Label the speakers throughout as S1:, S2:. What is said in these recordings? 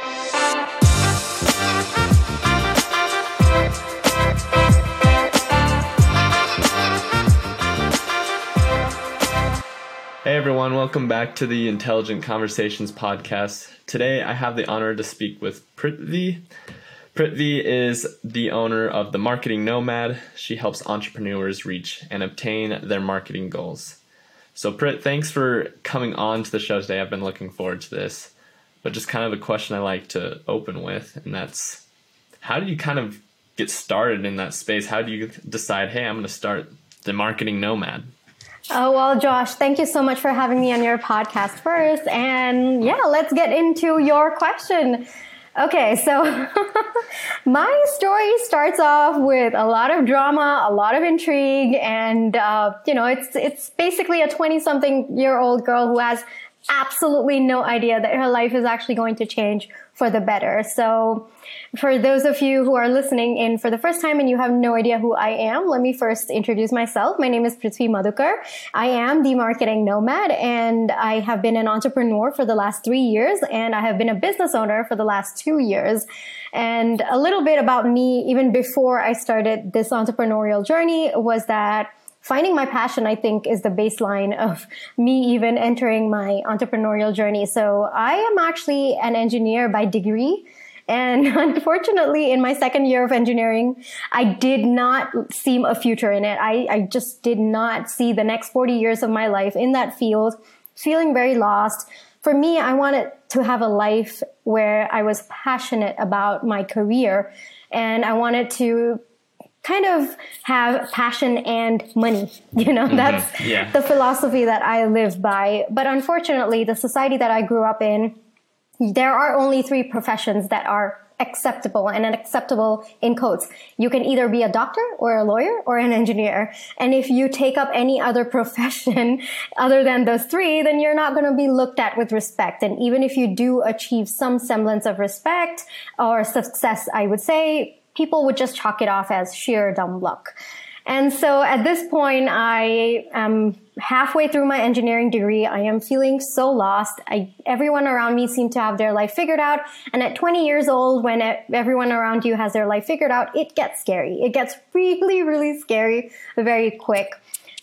S1: Hey everyone, welcome back to the Intelligent Conversations podcast. Today I have the honor to speak with Prithvi. Prithvi is the owner of the Marketing Nomad. She helps entrepreneurs reach and obtain their marketing goals. So, Prit, thanks for coming on to the show today. I've been looking forward to this. But just kind of a question I like to open with, and that's how do you kind of get started in that space? How do you decide, hey, I'm going to start the Marketing Nomad?
S2: Oh, well, Josh, thank you so much for having me on your podcast first. And yeah, let's get into your question. Okay, so my story starts off with a lot of drama, a lot of intrigue, and uh, you know, it's it's basically a twenty-something year old girl who has absolutely no idea that her life is actually going to change for the better. So for those of you who are listening in for the first time and you have no idea who I am, let me first introduce myself. My name is Prithvi Madhukar. I am the marketing nomad and I have been an entrepreneur for the last three years and I have been a business owner for the last two years. And a little bit about me, even before I started this entrepreneurial journey was that finding my passion, I think, is the baseline of me even entering my entrepreneurial journey. So I am actually an engineer by degree. And unfortunately, in my second year of engineering, I did not see a future in it. I, I just did not see the next 40 years of my life in that field, feeling very lost. For me, I wanted to have a life where I was passionate about my career and I wanted to kind of have passion and money. You know, mm-hmm. that's yeah. the philosophy that I live by. But unfortunately, the society that I grew up in, there are only three professions that are acceptable and acceptable in quotes. You can either be a doctor or a lawyer or an engineer. And if you take up any other profession other than those three, then you're not going to be looked at with respect. And even if you do achieve some semblance of respect or success, I would say people would just chalk it off as sheer dumb luck. And so at this point, I am halfway through my engineering degree. I am feeling so lost. I, everyone around me seemed to have their life figured out. And at 20 years old, when everyone around you has their life figured out, it gets scary. It gets really, really scary very quick.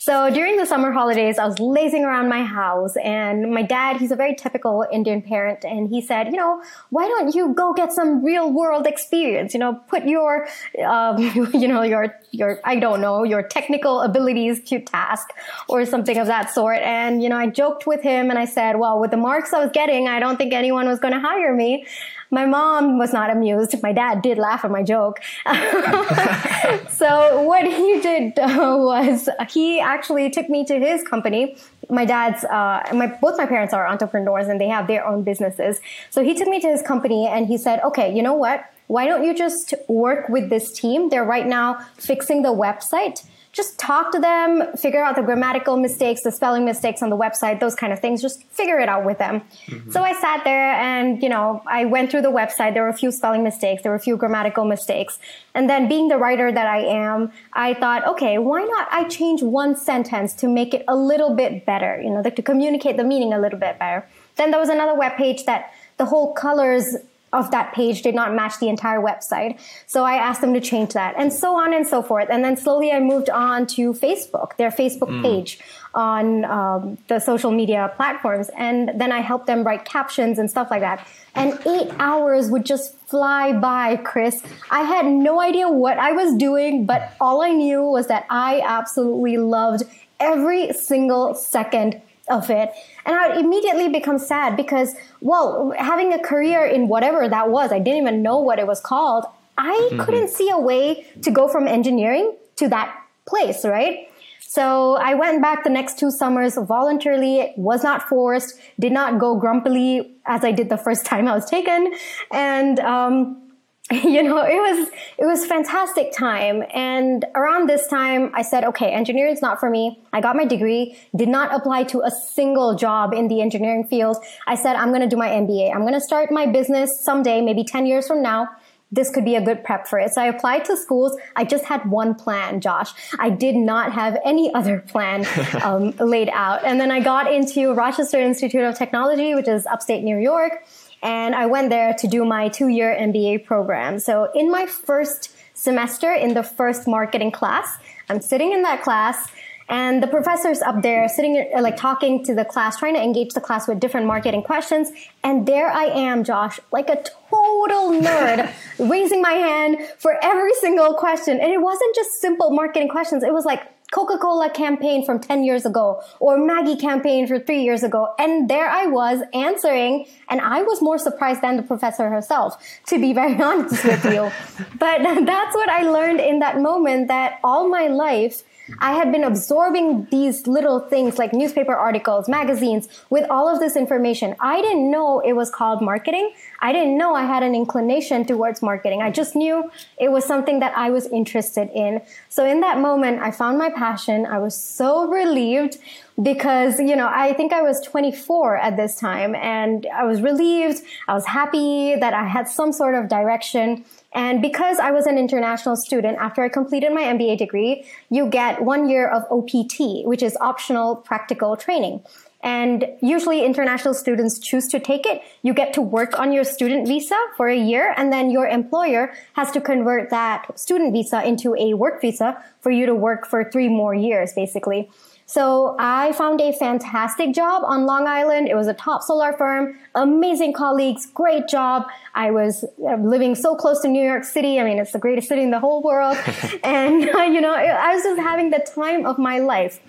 S2: So during the summer holidays, I was lazing around my house and my dad, he's a very typical Indian parent. And he said, you know, why don't you go get some real world experience? You know, put your, um, you know, your, your, I don't know, your technical abilities to task or something of that sort. And, you know, I joked with him and I said, well, with the marks I was getting, I don't think anyone was going to hire me. My mom was not amused. My dad did laugh at my joke. so what he did was he actually took me to his company. My dad's, uh, my both my parents are entrepreneurs and they have their own businesses. So he took me to his company and he said, "Okay, you know what? Why don't you just work with this team? They're right now fixing the website." Just talk to them, figure out the grammatical mistakes, the spelling mistakes on the website, those kind of things. Just figure it out with them. Mm-hmm. So I sat there and, you know, I went through the website. There were a few spelling mistakes. There were a few grammatical mistakes. And then being the writer that I am, I thought, okay, why not I change one sentence to make it a little bit better, you know, to communicate the meaning a little bit better. Then there was another web page that the whole colors of that page did not match the entire website. So I asked them to change that and so on and so forth. And then slowly I moved on to Facebook, their Facebook mm. page on um, the social media platforms. And then I helped them write captions and stuff like that. And eight hours would just fly by, Chris. I had no idea what I was doing, but all I knew was that I absolutely loved every single second of it. And I would immediately become sad because, well, having a career in whatever that was, I didn't even know what it was called. I mm-hmm. couldn't see a way to go from engineering to that place, right? So I went back the next two summers voluntarily, was not forced, did not go grumpily as I did the first time I was taken. And, um, you know, it was, it was fantastic time. And around this time, I said, okay, engineering is not for me. I got my degree, did not apply to a single job in the engineering field. I said, I'm going to do my MBA. I'm going to start my business someday, maybe 10 years from now. This could be a good prep for it. So I applied to schools. I just had one plan, Josh. I did not have any other plan um, laid out. And then I got into Rochester Institute of Technology, which is upstate New York. And I went there to do my two year MBA program. So in my first semester, in the first marketing class, I'm sitting in that class and the professor's up there sitting, uh, like talking to the class, trying to engage the class with different marketing questions. And there I am, Josh, like a total nerd, raising my hand for every single question. And it wasn't just simple marketing questions. It was like, Coca-Cola campaign from 10 years ago or Maggi campaign from three years ago. And there I was answering and I was more surprised than the professor herself, to be very honest with you. but that's what I learned in that moment that all my life, I had been absorbing these little things like newspaper articles, magazines with all of this information. I didn't know it was called marketing. I didn't know I had an inclination towards marketing. I just knew it was something that I was interested in. So in that moment, I found my passion. I was so relieved because, you know, I think I was 24 at this time and I was relieved. I was happy that I had some sort of direction. And because I was an international student, after I completed my MBA degree, you get one year of OPT, which is optional practical training. And usually international students choose to take it. You get to work on your student visa for a year and then your employer has to convert that student visa into a work visa for you to work for three more years, basically. So I found a fantastic job on Long Island. It was a top solar firm, amazing colleagues, great job. I was uh, living so close to New York City. I mean, it's the greatest city in the whole world. and, you know, I was just having the time of my life.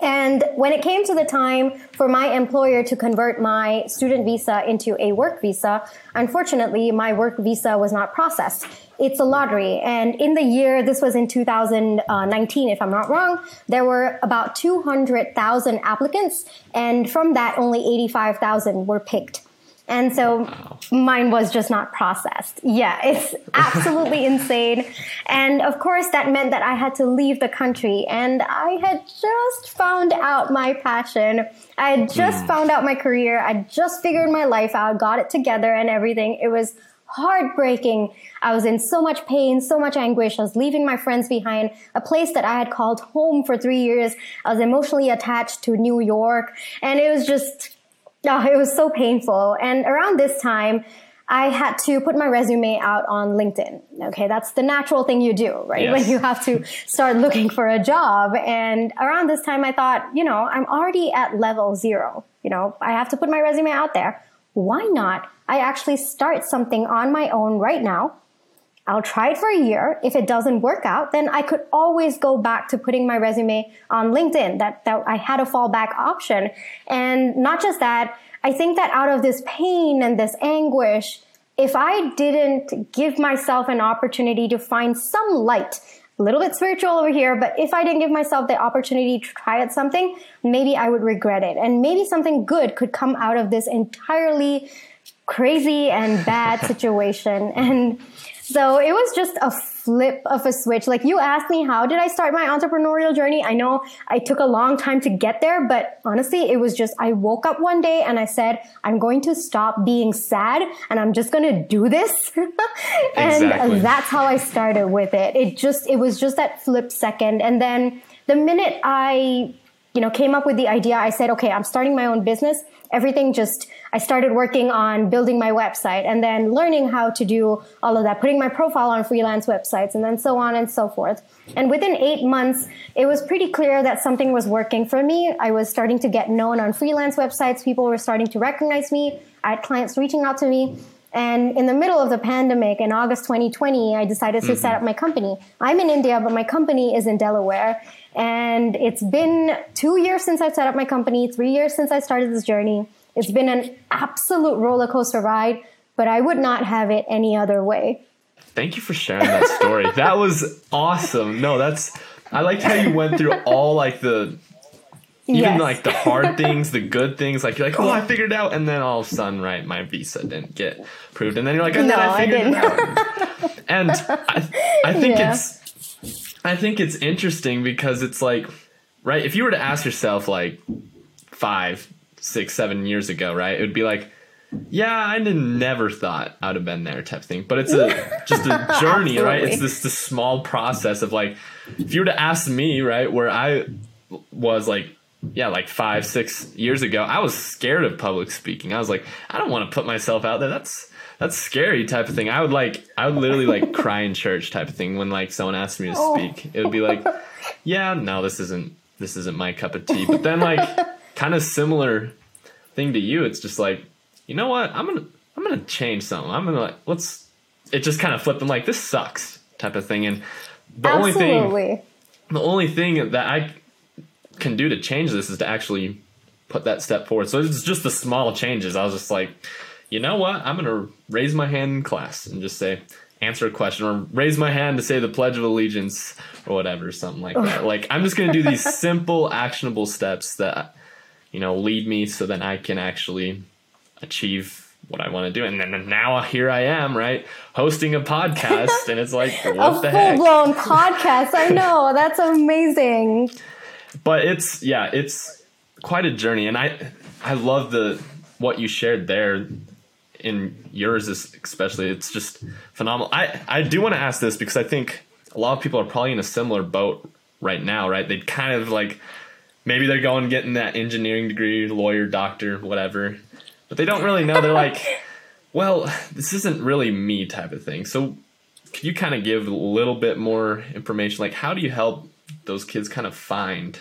S2: And when it came to the time for my employer to convert my student visa into a work visa, unfortunately, my work visa was not processed. It's a lottery. And in the year, this was in 2019, if I'm not wrong, there were about 200,000 applicants. And from that, only 85,000 were picked. And so wow. mine was just not processed. Yeah, it's absolutely insane. And of course, that meant that I had to leave the country. And I had just found out my passion. I had just mm. found out my career. I just figured my life out, got it together and everything. It was heartbreaking. I was in so much pain, so much anguish. I was leaving my friends behind, a place that I had called home for three years. I was emotionally attached to New York. And it was just, Oh, it was so painful. And around this time, I had to put my resume out on LinkedIn. Okay, that's the natural thing you do, right? Yes. When you have to start looking for a job. And around this time, I thought, you know, I'm already at level zero. You know, I have to put my resume out there. Why not? I actually start something on my own right now I'll try it for a year. If it doesn't work out, then I could always go back to putting my resume on LinkedIn. That, that I had a fallback option. And not just that, I think that out of this pain and this anguish, if I didn't give myself an opportunity to find some light, a little bit spiritual over here, but if I didn't give myself the opportunity to try at something, maybe I would regret it. And maybe something good could come out of this entirely crazy and bad situation. And so it was just a flip of a switch. Like you asked me, how did I start my entrepreneurial journey? I know I took a long time to get there, but honestly, it was just, I woke up one day and I said, I'm going to stop being sad and I'm just going to do this. and exactly. that's how I started with it. It just, it was just that flip second. And then the minute I, you know, came up with the idea, I said, okay, I'm starting my own business everything just, I started working on building my website and then learning how to do all of that, putting my profile on freelance websites and then so on and so forth. And within eight months, it was pretty clear that something was working for me. I was starting to get known on freelance websites. People were starting to recognize me. I had clients reaching out to me. And in the middle of the pandemic in August 2020, I decided to mm-hmm. set up my company. I'm in India, but my company is in Delaware. And it's been two years since I set up my company, three years since I started this journey. It's been an absolute roller coaster ride, but I would not have it any other way.
S1: Thank you for sharing that story. that was awesome. No, that's I liked how you went through all like the even yes. like the hard things, the good things, like you're like, oh, I figured it out, and then all of a sudden, right, my visa didn't get approved, and then you're like, and no, then I figured I it out. and I, I think yeah. it's I think it's interesting because it's like, right, if you were to ask yourself like five, six, seven years ago, right, it would be like, yeah, I never thought I'd have been there type thing. But it's a just a journey, right? It's this this small process of like, if you were to ask me, right, where I was like yeah, like five, six years ago, I was scared of public speaking. I was like, I don't want to put myself out there. That's that's scary type of thing. I would like I would literally like cry in church type of thing when like someone asked me to
S2: Oh.
S1: speak. It would be like, yeah, no, this isn't this isn't my cup of tea. But then like kind of similar thing to you, it's just like, you know what? I'm gonna I'm gonna change something. I'm gonna like let's it just kind of flipped and like this sucks type of thing. And the only thing the only thing that I can do to change this is to actually put that step forward. So it's just the small changes. I was just like, you know what? I'm going to raise my hand in class and just say, answer a question or raise my hand to say the Pledge of Allegiance or whatever, something like that. like, I'm just going to do these simple, actionable steps that, you know, lead me so that I can actually achieve what I want to do. And then now here I am, right? Hosting a podcast. and it's like, what
S2: A
S1: the
S2: full
S1: heck?
S2: blown podcast. I know. That's amazing.
S1: but it's yeah it's quite a journey and i i love the what you shared there in yours is especially it's just phenomenal. I i do want to ask this because i think a lot of people are probably in a similar boat right now right? They kind of like maybe they're going getting that engineering degree lawyer doctor whatever but they don't really know. They're like well this isn't really me type of thing. So could you kind of give a little bit more information? Like how do you help those kids kind of find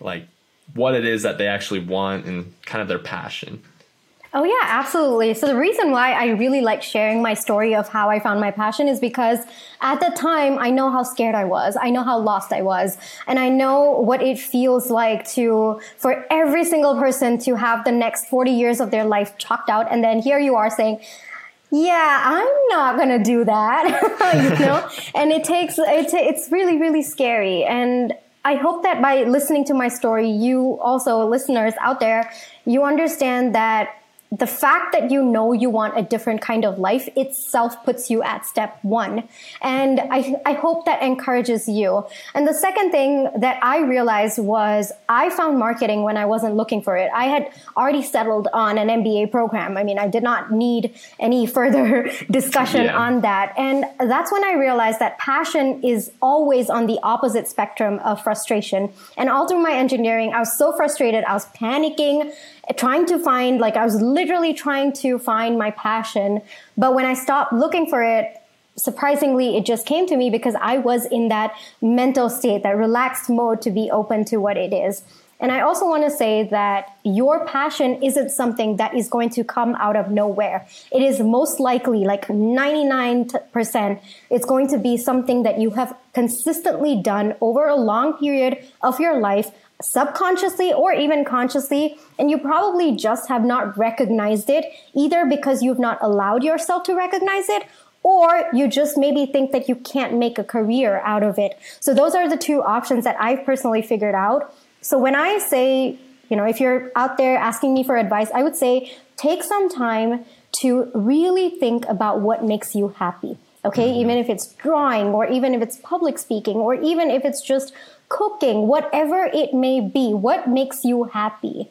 S1: like what it is that they actually want and kind of their passion
S2: Oh, yeah, absolutely. So, the reason why I really like sharing my story of how I found my passion is because at the time, I know how scared I was. I know how lost I was. And I know what it feels like to, for every single person to have the next 40 years of their life chalked out. And then here you are saying, yeah, I'm not gonna do that, you know. and it takes it's it's really really scary. And I hope that by listening to my story, you also listeners out there, you understand that the fact that you know you want a different kind of life itself puts you at step one. And I, I hope that encourages you. And the second thing that I realized was I found marketing when I wasn't looking for it. I had already settled on an MBA program. I mean, I did not need any further discussion
S1: Yeah.
S2: on that. And that's when I realized that passion is always on the opposite spectrum of frustration. And all through my engineering, I was so frustrated. I was panicking, trying to find, like, I was literally trying to find my passion. But when I stopped looking for it, surprisingly, it just came to me because I was in that mental state, that relaxed mode to be open to what it is. And I also want to say that your passion isn't something that is going to come out of nowhere. It is most likely, like 99%, it's going to be something that you have consistently done over a long period of your life, subconsciously or even consciously, and you probably just have not recognized it, either because you've not allowed yourself to recognize it or you just maybe think that you can't make a career out of it. So those are the two options that I've personally figured out. So when I say, you know, if you're out there asking me for advice, I would say take some time to really think about what makes you happy. Okay, mm-hmm. even if it's drawing or even if it's public speaking or even if it's just cooking, whatever it may be, what makes you happy?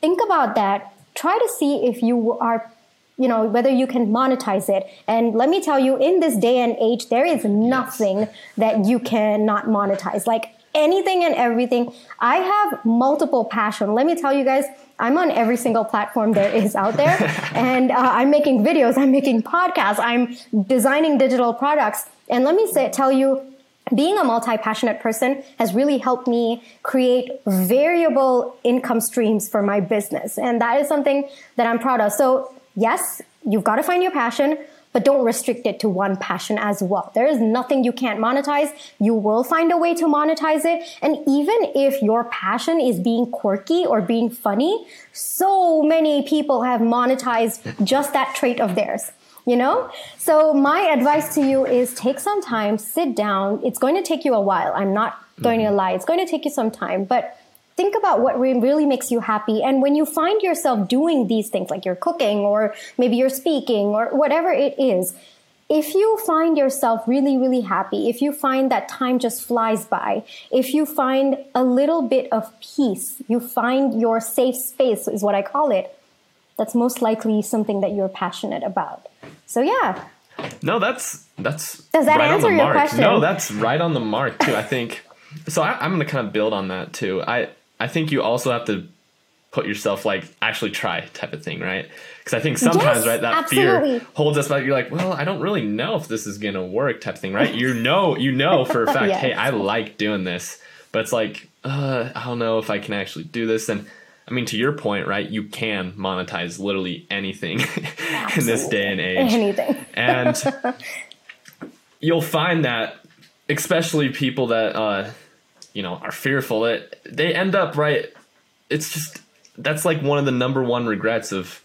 S2: Think about that. Try to see if you are you know whether you can monetize it. And let me tell you in this day and age there is nothing that you cannot monetize. Like anything and everything. I have multiple passion. Let me tell you guys i'm on every single platform there is out there. And uh, i'm making videos i'm making podcasts i'm designing digital products. And let me say tell you being a multi-passionate person has really helped me create variable income streams for my business. And that is something that i'm proud of. So yes you've got to find your passion but don't restrict it to one passion as well. There is nothing you can't monetize. You will find a way to monetize it. And even if your passion is being quirky or being funny so many people have monetized just that trait of theirs you know? So my advice to you is take some time sit down. It's going to take you a while. I'm not going to mm-hmm. lie. It's going to take you some time but think about what really makes you happy. And when you find yourself doing these things like you're cooking or maybe you're speaking or whatever it is if you find yourself really really happy if you find that time just flies by if you find a little bit of peace you find your safe space is what i call it that's most likely something that you're passionate about so yeah
S1: No, that's that's
S2: Does that
S1: right
S2: answer your
S1: mark.
S2: question?
S1: No, that's right on the mark too. I think so. I, I'm going to kind of build on that too. I I think you also have to put yourself like actually try type of thing, right? Because I think sometimes,
S2: Yes,
S1: right, that
S2: absolutely.
S1: fear holds us back. You're like, well, I don't really know if this is gonna work, type of thing, right? You know, you know for a fact,
S2: Yes.
S1: hey, I like doing this, but it's like, uh, I don't know if I can actually do this. And I mean, to your point, right, you can monetize literally anything in this day and age
S2: Anything.
S1: and you'll find that especially people that uh you know are fearful that they end up right it's just that's like one of the number one regrets of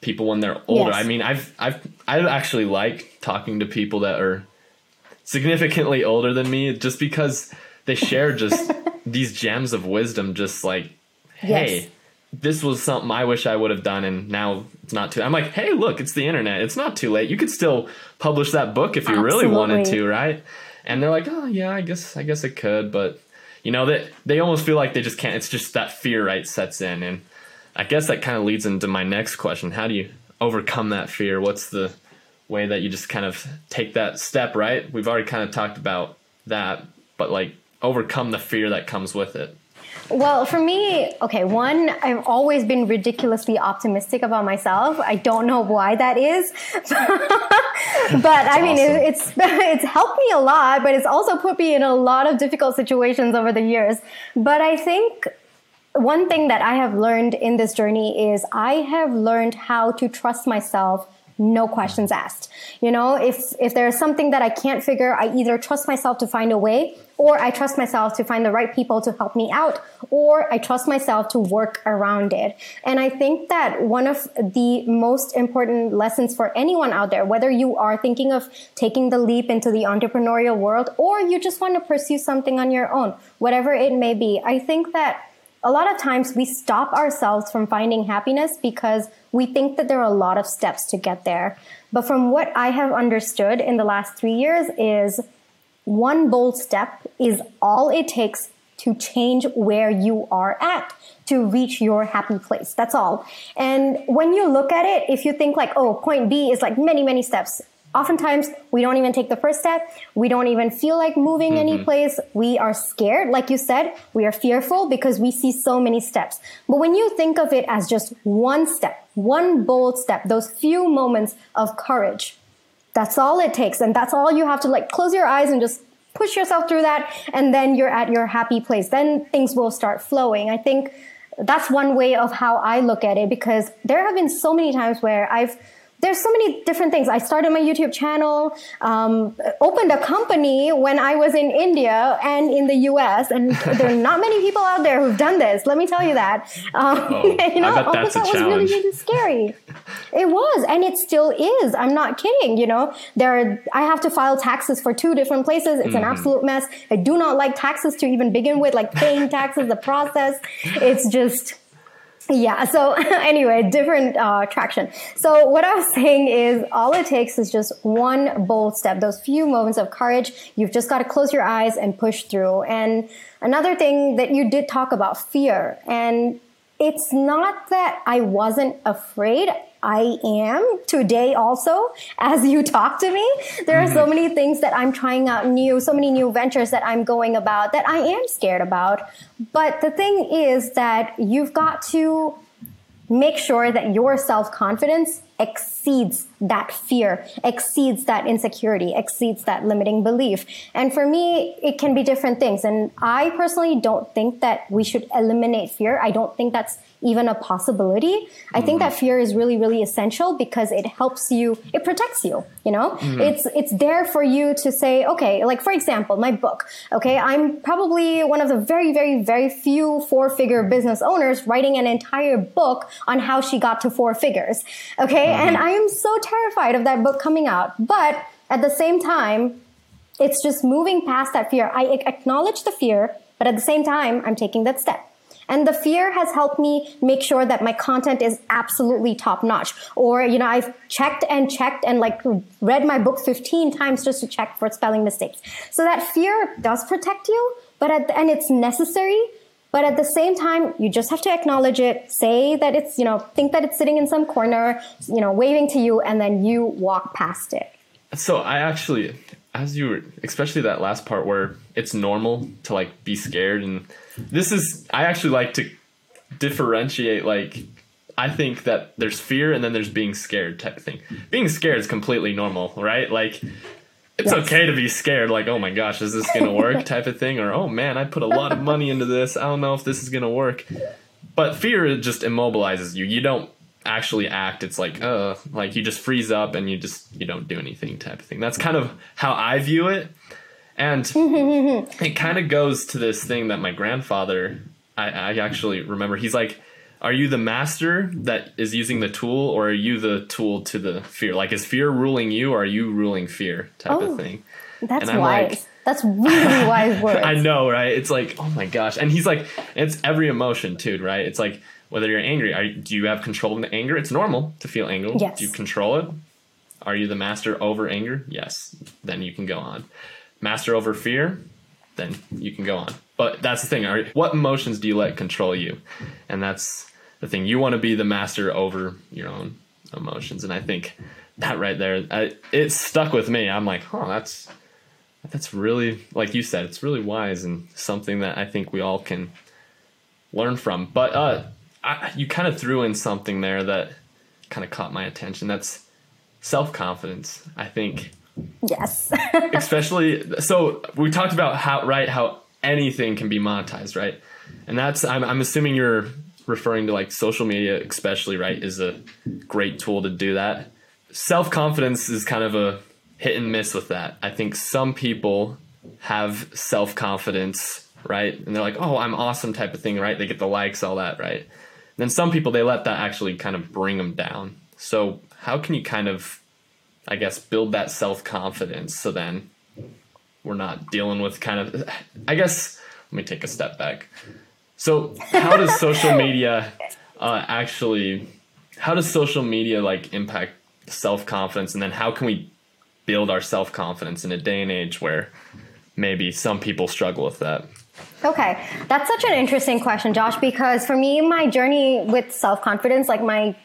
S1: people when they're older
S2: Yes.
S1: i mean i've i've i actually like talking to people that are significantly older than me just because they share just these gems of wisdom just like hey
S2: Yes.
S1: This was something I wish I would have done, and now it's not too. I'm like, hey, look, it's the internet. It's not too late. You could still publish that book if you really wanted to, right? And they're like, oh yeah, I guess I guess it could, but you know that they almost feel like they just can't. It's just that fear, right, sets in, and I guess that kind of leads into my next question: How do you overcome that fear? What's the way that you just kind of take that step, right? We've already kind of talked about that, but like overcome the fear that comes with it.
S2: Well, for me, okay, one, I've always been ridiculously optimistic about myself. I don't know why that is. but I mean,
S1: awesome.
S2: it, it's it's helped me a lot, but it's also put me in a lot of difficult situations over the years. But I think one thing that I have learned in this journey is I have learned how to trust myself no questions asked. You know, if if there's something that I can't figure, I either trust myself to find a way or I trust myself to find the right people to help me out or I trust myself to work around it. And I think that one of the most important lessons for anyone out there, whether you are thinking of taking the leap into the entrepreneurial world or you just want to pursue something on your own, whatever it may be, I think that a lot of times we stop ourselves from finding happiness because we think that there are a lot of steps to get there. But from what I have understood in the last three years is one bold step is all it takes to change where you are at to reach your happy place. That's all. And when you look at it, if you think like, oh, point B is like many, many steps. Oftentimes, we don't even take the first step. We don't even feel like moving mm-hmm. any place. We are scared. Like you said, we are fearful because we see so many steps. But when you think of it as just one step, one bold step, those few moments of courage, that's all it takes. And that's all you have to like close your eyes and just push yourself through that. And then you're at your happy place. Then things will start flowing. I think that's one way of how I look at it because there have been so many times where I've there's so many different things. I started my YouTube channel, um, opened a company when I was in India and in the US, and there are not many people out there who've done this. Let me tell you that. Um,
S1: Oh, I bet that's a
S2: that was really, really scary. It was, and it still is. I'm not kidding. You know, there are, I have to file taxes for two different places. It's an
S1: Mm-hmm.
S2: absolute mess. I do not like taxes to even begin with, like paying taxes, the process. It's just. Yeah. So anyway, different uh, traction. So what I was saying is, all it takes is just one bold step. Those few moments of courage. You've just got to close your eyes and push through. And another thing that you did talk about fear, and it's not that I wasn't afraid. I am today also as you talk to me. There are so mm-hmm. many things that I'm trying out new, so many new ventures that I'm going about that I am scared about. But the thing is that you've got to make sure that your self confidence exceeds that fear, exceeds that insecurity, exceeds that limiting belief. And for me, it can be different things. And I personally don't think that we should eliminate fear. I don't think that's even a possibility. I think that mm-hmm. fear is really, really essential because it helps you, it protects you, you know? Mm-hmm. It's it's there for you to say, okay, like for example, my book, okay, I'm probably one of the very, very, very few four-figure business owners writing an entire book on how she got to four figures. Okay, mm-hmm. and I am so terrified of that book coming out. But at the same time, it's just moving past that fear. I acknowledge the fear, but at the same time, I'm taking that step. And the fear has helped me make sure that my content is absolutely top notch. Or, you know, I've checked and checked and like read my book 15 times just to check for spelling mistakes. So that fear does protect you, but at the, and it's necessary. But at the same time, you just have to acknowledge it, say that it's, you know, think that it's sitting in some corner, you know, waving to you, and then you walk past it.
S1: So I actually as you were, especially that last part where it's normal to like be scared, and this is I actually like to differentiate like I think that there's fear and then there's being scared type of thing. Being scared is completely normal, right? Like it's yes. okay to be scared, like, oh my gosh, is this gonna work type of thing, or oh man, I put a lot of money into this. I don't know if this is gonna work. But fear just immobilizes you. You don't actually act. It's like, uh, like you just freeze up and you just you don't do anything type of thing. That's kind of how I view it. And it kind of goes to this thing that my grandfather I, I actually remember. He's like are you the master that is using the tool or are you the tool to the fear? Like is fear ruling you or are you ruling fear? type oh, of thing.
S2: that's wise like, that's really wise words.
S1: I know right? It's like oh my gosh. And he's like it's every emotion too right? It's like whether you're angry are, do you have control of the anger? It's normal to feel anger
S2: yes.
S1: do you control it? Are you the master over anger? Yes. Then you can go on master over fear then you can go on but that's the thing. Are, what emotions do you let control you? And that's the thing. You want to be the master over your own emotions. And I think that right there, I, it stuck with me. I'm like, oh, that's that's really like you said. It's really wise and something that I think we all can learn from. But uh, I, you kind of threw in something there that kind of caught my attention. That's self confidence. I think.
S2: Yes.
S1: especially so we talked about how right how anything can be monetized, right? And that's I'm, I'm assuming you're referring to like social media, especially, right? Is a great tool to do that. Self confidence is kind of a hit and miss with that. I think some people have self confidence, right? And they're like, oh, I'm awesome type of thing, right? They get the likes, all that, right? And then some people, they let that actually kind of bring them down. So, how can you kind of, I guess, build that self confidence so then we're not dealing with kind of i guess let me take a step back. So how does social media uh, actually how does social media like impact self-confidence and then how can we build our self-confidence in a day and age where maybe some people struggle with that?
S2: Okay that's such an interesting question josh because for me my journey with self-confidence like my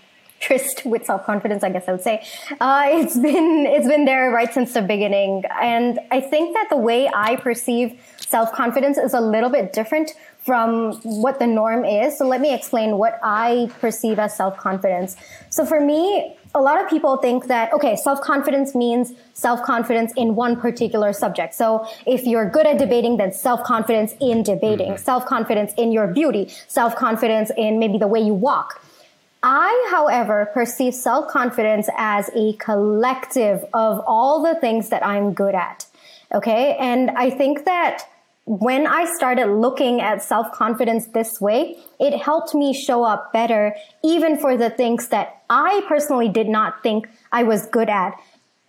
S2: tryst with self confidence, I guess I would say. Uh, it's been it's been there right since the beginning, and I think that the way I perceive self confidence is a little bit different from what the norm is. So let me explain what I perceive as self confidence. So for me, a lot of people think that, okay, self confidence means self confidence in one particular subject. So if you're good at debating, then self confidence in debating, mm-hmm. self confidence in your beauty, self confidence in maybe the way you walk. I, however, perceive self confidence as a collective of all the things that I'm good at. Okay. And I think that when I started looking at self confidence this way, it helped me show up better, even for the things that I personally did not think I was good at.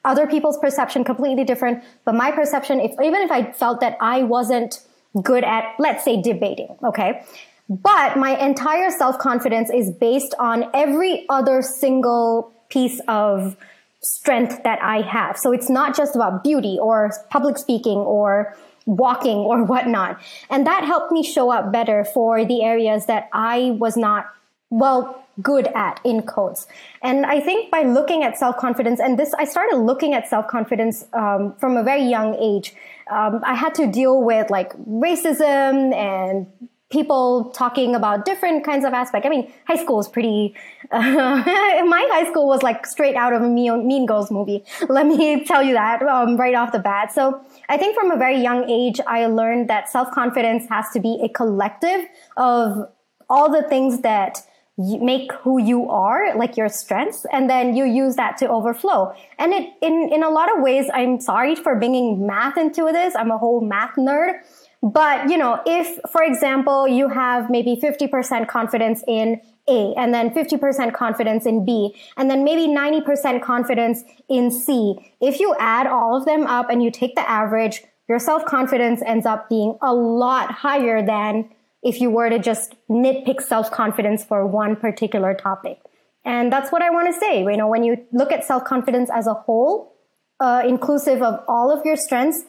S2: Other people's perception completely different, but my perception, if even if I felt that I wasn't good at, let's say, debating, okay, but my entire self confidence is based on every other single piece of strength that I have. So it's not just about beauty or public speaking or walking or whatnot. And that helped me show up better for the areas that I was not, well, good at in codes. And I think by looking at self confidence, and this, I started looking at self confidence um, from a very young age. Um, I had to deal with like racism and people talking about different kinds of aspects. I mean, high school is pretty. Uh, my high school was like straight out of a Mean, mean Girls movie. Let me tell you that um, right off the bat. So I think from a very young age, I learned that self confidence has to be a collective of all the things that make who you are, like your strengths, and then you use that to overflow. And it, in, in a lot of ways, I'm sorry for bringing math into this. I'm a whole math nerd but, you know, if, for example, you have maybe 50% confidence in A and then 50% confidence in B and then maybe 90% confidence in C, if you add all of them up and you take the average, your self-confidence ends up being a lot higher than if you were to just nitpick self-confidence for one particular topic. And that's what I want to say. You know, when you look at self-confidence as a whole, uh, inclusive of all of your strengths,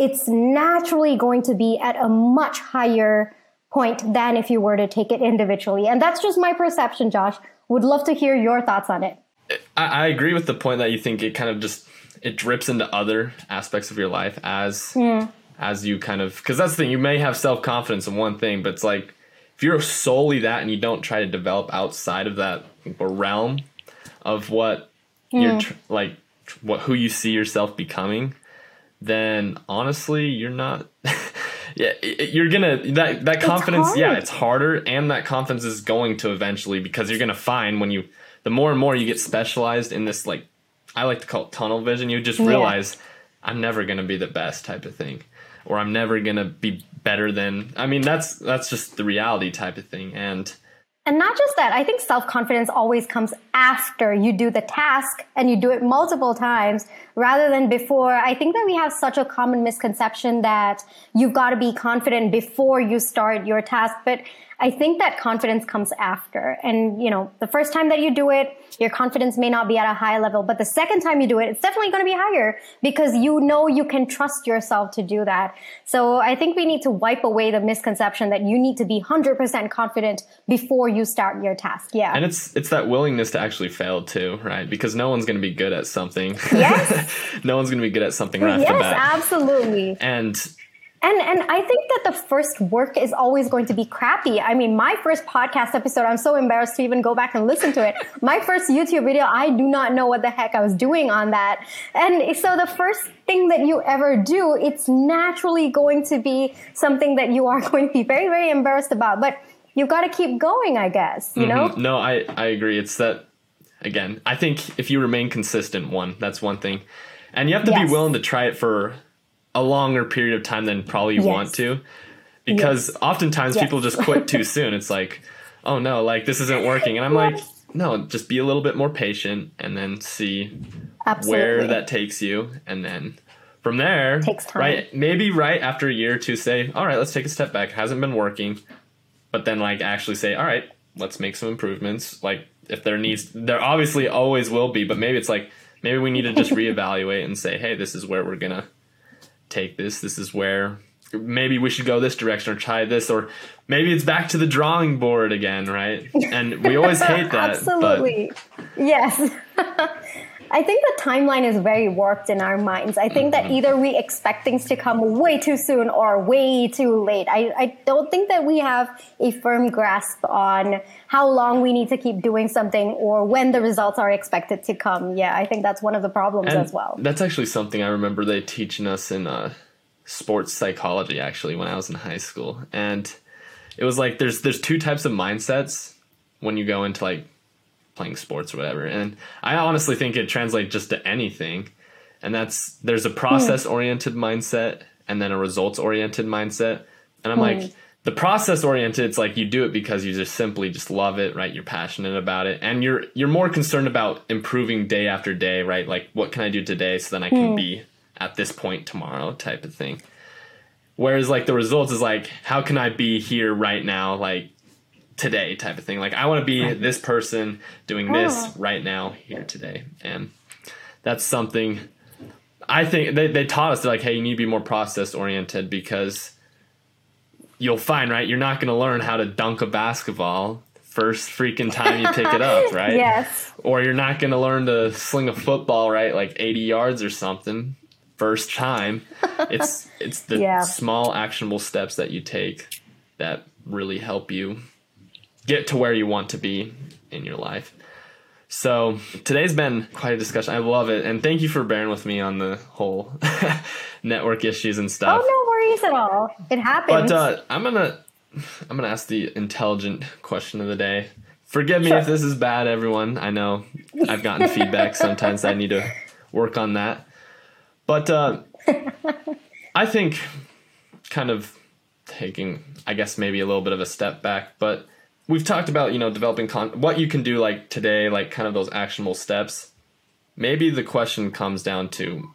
S2: it's naturally going to be at a much higher point than if you were to take it individually. And that's just my perception, Josh. Would love to hear your thoughts on it.
S1: I, I agree with the point that you think it kind of just it drips into other aspects of your life as hmm. as you kind of because that's the thing you may have self confidence in one thing, but it's like if you're solely that and you don't try to develop outside of that realm of what you're hmm. tr- like what who you see yourself becoming, then honestly you're not. yeah, you're gonna that that confidence. Yeah, it's harder, and that confidence is going to eventually because you're gonna find when you the more and more you get specialized in this like I like to call it tunnel vision. You just
S2: Yeah.
S1: realize I'm never gonna be the best type of thing, or I'm never gonna be better than. I mean, that's that's just the reality type of thing, and
S2: And not just that, I think self confidence always comes after you do the task and you do it multiple times rather than before. I think that we have such a common misconception that you've got to be confident before you start your task. But I think that confidence comes after. And, you know, the first time that you do it, your confidence may not be at a high level, but the second time you do it, it's definitely going to be higher because you know you can trust yourself to do that. So I think we need to wipe away the misconception that you need to be 100% confident before you start your task. Yeah.
S1: and it's it's that willingness to actually fail too, right? Because no one's gonna be good at something.
S2: Yes.
S1: no one's gonna be good at something right off the
S2: yes, absolutely.
S1: And
S2: And and I think that the first work is always going to be crappy. I mean, my first podcast episode, I'm so embarrassed to even go back and listen to it. My first YouTube video, I do not know what the heck I was doing on that. And so the first thing that you ever do, it's naturally going to be something that you are going to be very, very embarrassed about. But you've got to keep going, I guess, you know?
S1: Mhm. No, I, I agree. It's that again, I think if you remain consistent, one, that's one thing. And you have to
S2: Yes.
S1: be willing to try it for a longer period of time than probably you
S2: Yes.
S1: want to. Because oftentimes
S2: Yes.
S1: people just quit too soon. It's like, oh no, like this isn't working. And I'm like, no, just be a little bit more patient and then see
S2: Absolutely.
S1: where that takes you and then from there
S2: Takes time.
S1: right maybe right after a year or two say all right let's take a step back hasn't been working but then like actually say all right let's make some improvements like if there needs there obviously always will be but maybe it's like maybe we need to just reevaluate and say hey this is where we're gonna take this this is where maybe we should go this direction or try this or maybe it's back to the drawing board again right and we always hate that
S2: Absolutely. Yes. I think the timeline is very warped in our minds. I think
S1: Mm-hmm.
S2: that either we expect things to come way too soon or way too late. I, I don't think that we have a firm grasp on how long we need to keep doing something or when the results are expected to come. Yeah, I think that's one of the problems
S1: And
S2: as well.
S1: That's actually something I remember they teaching us in uh, sports psychology actually when I was in high school. And it was like there's there's two types of mindsets when you go into like playing sports or whatever. And I honestly think it translates just to anything. And that's there's a process hmm. oriented mindset and then a results oriented mindset. And I'm like hmm. the process oriented it's like you do it because you just simply just love it, right? You're passionate about it and you're you're more concerned about improving day after day, right? Like what can I do today so then I can hmm. be at this point tomorrow type of thing. Whereas like the results is like how can I be here right now like today type of thing. Like I want to be this person doing oh. this
S2: Oh.
S1: right now here today. And that's something I think they, they taught us like, hey, you need to be more process oriented because you'll find, right, you're not going to learn how to dunk a basketball first freaking time you pick it up, right?
S2: Yes.
S1: Or you're not going to learn to sling a football, right, like 80 yards or something first time. It's it's the
S2: Yeah.
S1: small actionable steps that you take that really help you get to where you want to be in your life. So today's been quite a discussion. I love it, and thank you for bearing with me on the whole network issues and stuff.
S2: Oh, no worries at all. It happens.
S1: But uh, I'm gonna I'm gonna ask the intelligent question of the day. Forgive me
S2: Sure.
S1: if this is bad, everyone. I know I've gotten feedback sometimes. I need to work on that. But uh, I think kind of taking, I guess maybe a little bit of a step back, but we've talked about you know developing con- what you can do like today, like kind of those actionable steps. Maybe the question comes down to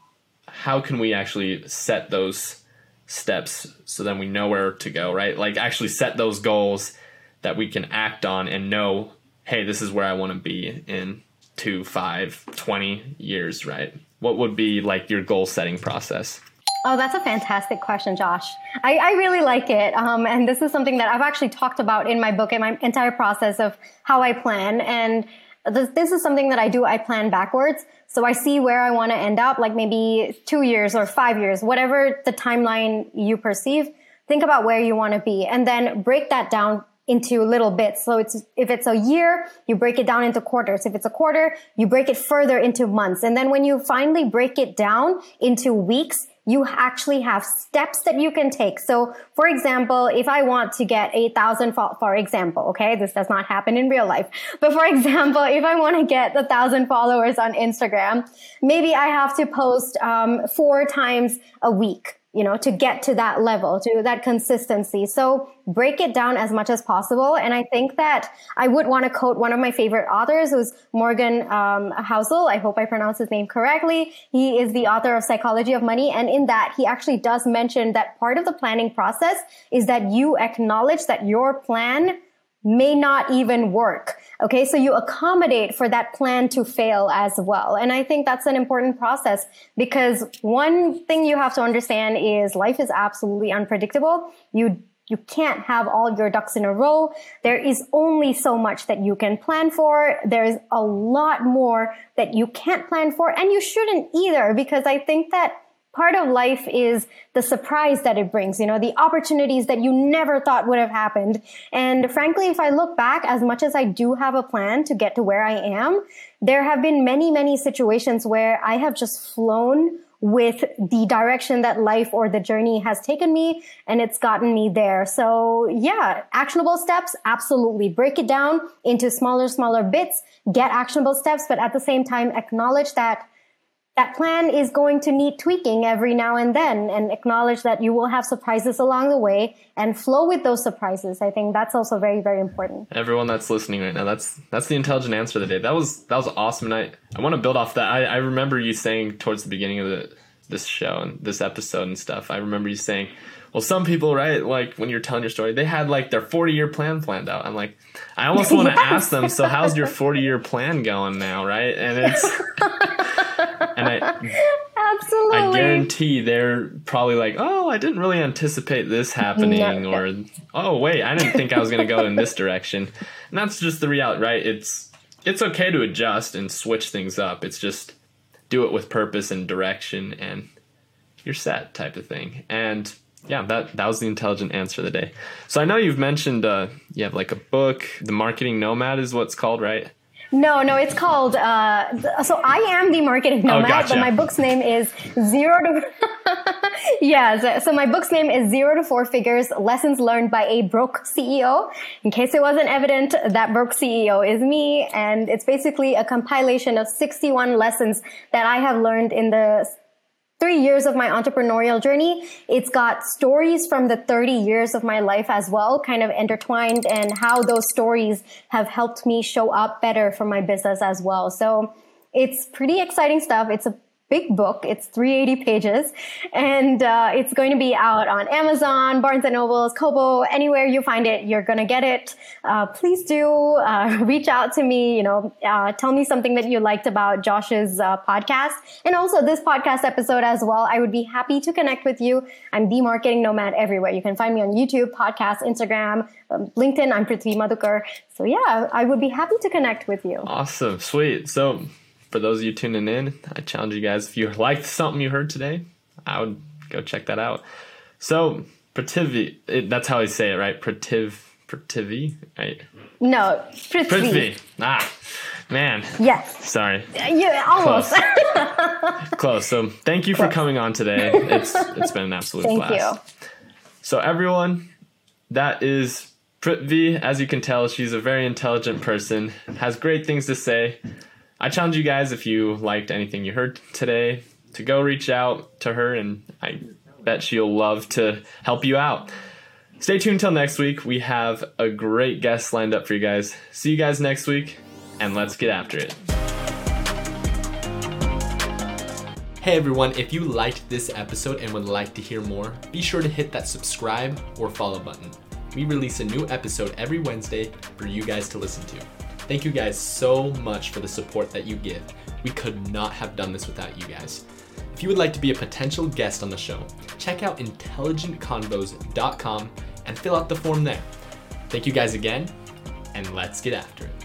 S1: how can we actually set those steps so then we know where to go, right? Like actually set those goals that we can act on and know, hey, this is where I want to be in two, five, 20 years, right? What would be like your goal setting process?
S2: Oh, that's a fantastic question, Josh. I, I really like it. Um, and this is something that I've actually talked about in my book and my entire process of how I plan. And this, this is something that I do. I plan backwards. So I see where I want to end up, like maybe two years or five years, whatever the timeline you perceive. Think about where you want to be and then break that down into little bits. So it's, if it's a year, you break it down into quarters. If it's a quarter, you break it further into months. And then when you finally break it down into weeks, you actually have steps that you can take. So, for example, if I want to get 8,000, for, for example, okay, this does not happen in real life, but for example, if I want to get a thousand followers on Instagram, maybe I have to post um, four times a week you know, to get to that level, to that consistency. So break it down as much as possible. And I think that I would want to quote one of my favorite authors, who's Morgan um, Housel. I hope I pronounced his name correctly. He is the author of Psychology of Money. And in that, he actually does mention that part of the planning process is that you acknowledge that your plan may not even work. Okay. So you accommodate for that plan to fail as well. And I think that's an important process because one thing you have to understand is life is absolutely unpredictable. You you can't have all your ducks in a row. There is only so much that you can plan for. There's a lot more that you can't plan for and you shouldn't either because I think that part of life is the surprise that it brings, you know, the opportunities that you never thought would have happened. And frankly, if I look back, as much as I do have a plan to get to where I am, there have been many, many situations where I have just flown with the direction that life or the journey has taken me and it's gotten me there. So yeah, actionable steps, absolutely. Break it down into smaller, smaller bits, get actionable steps, but at the same time, acknowledge that that plan is going to need tweaking every now and then and acknowledge that you will have surprises along the way and flow with those surprises. I think that's also very, very important.
S1: Everyone that's listening right now, that's that's the intelligent answer of the day. That was that was awesome. And I, I want to build off that. I, I remember you saying towards the beginning of the this show and this episode and stuff, I remember you saying, well, some people, right, like when you're telling your story, they had like their 40 year plan planned out. I'm like, I almost want to yes. ask them, so how's your 40 year plan going now, right? And it's and I
S2: absolutely,
S1: I guarantee they're probably like, oh, I didn't really anticipate this happening, or oh, wait, I didn't think I was going to go in this direction. And that's just the reality, right? It's it's okay to adjust and switch things up. It's just do it with purpose and direction, and you're set, type of thing. And yeah, that that was the intelligent answer of the day. So I know you've mentioned uh, you have like a book, the Marketing Nomad is what's called, right?
S2: No, no, it's called. Uh, so I am the marketing oh, nomad, oh, gotcha. but my book's name is Zero to. yes, so my book's name is Zero to Four Figures: Lessons Learned by a Broke CEO. In case it wasn't evident, that broke CEO is me, and it's basically a compilation of 61 lessons that I have learned in the three years of my entrepreneurial journey. It's got stories from the 30 years of my life as well, kind of intertwined and how those stories have helped me show up better for my business as well. So it's pretty exciting stuff. It's a big book. It's 380 pages and uh, it's going to be out on Amazon, Barnes and Nobles, Kobo, anywhere you find it, you're going to get it. Uh, please do uh, reach out to me, you know, uh, tell me something that you liked about Josh's uh, podcast and also this podcast episode as well. I would be happy to connect with you. I'm the marketing nomad everywhere. You can find me on YouTube, podcast, Instagram, um, LinkedIn. I'm Prithvi Madhukar. So yeah, I would be happy to connect with you.
S1: Awesome. Sweet. So for those of you tuning in, I challenge you guys if you liked something you heard today, I would go check that out. So, Prativi, it, that's how I say it, right? Prativ, Prativi, right?
S2: No, Prithvi. Prithvi.
S1: Ah, man.
S2: Yes.
S1: Sorry.
S2: Yeah, almost.
S1: Close. Close. So, thank you Close. for coming on today. It's it's been an absolute
S2: thank
S1: blast.
S2: Thank
S1: you. So, everyone, that is Prithvi. As you can tell, she's a very intelligent person, has great things to say. I challenge you guys if you liked anything you heard today to go reach out to her, and I bet she'll love to help you out. Stay tuned till next week. We have a great guest lined up for you guys. See you guys next week, and let's get after it. Hey everyone, if you liked this episode and would like to hear more, be sure to hit that subscribe or follow button. We release a new episode every Wednesday for you guys to listen to. Thank you guys so much for the support that you give. We could not have done this without you guys. If you would like to be a potential guest on the show, check out intelligentconvos.com and fill out the form there. Thank you guys again, and let's get after it.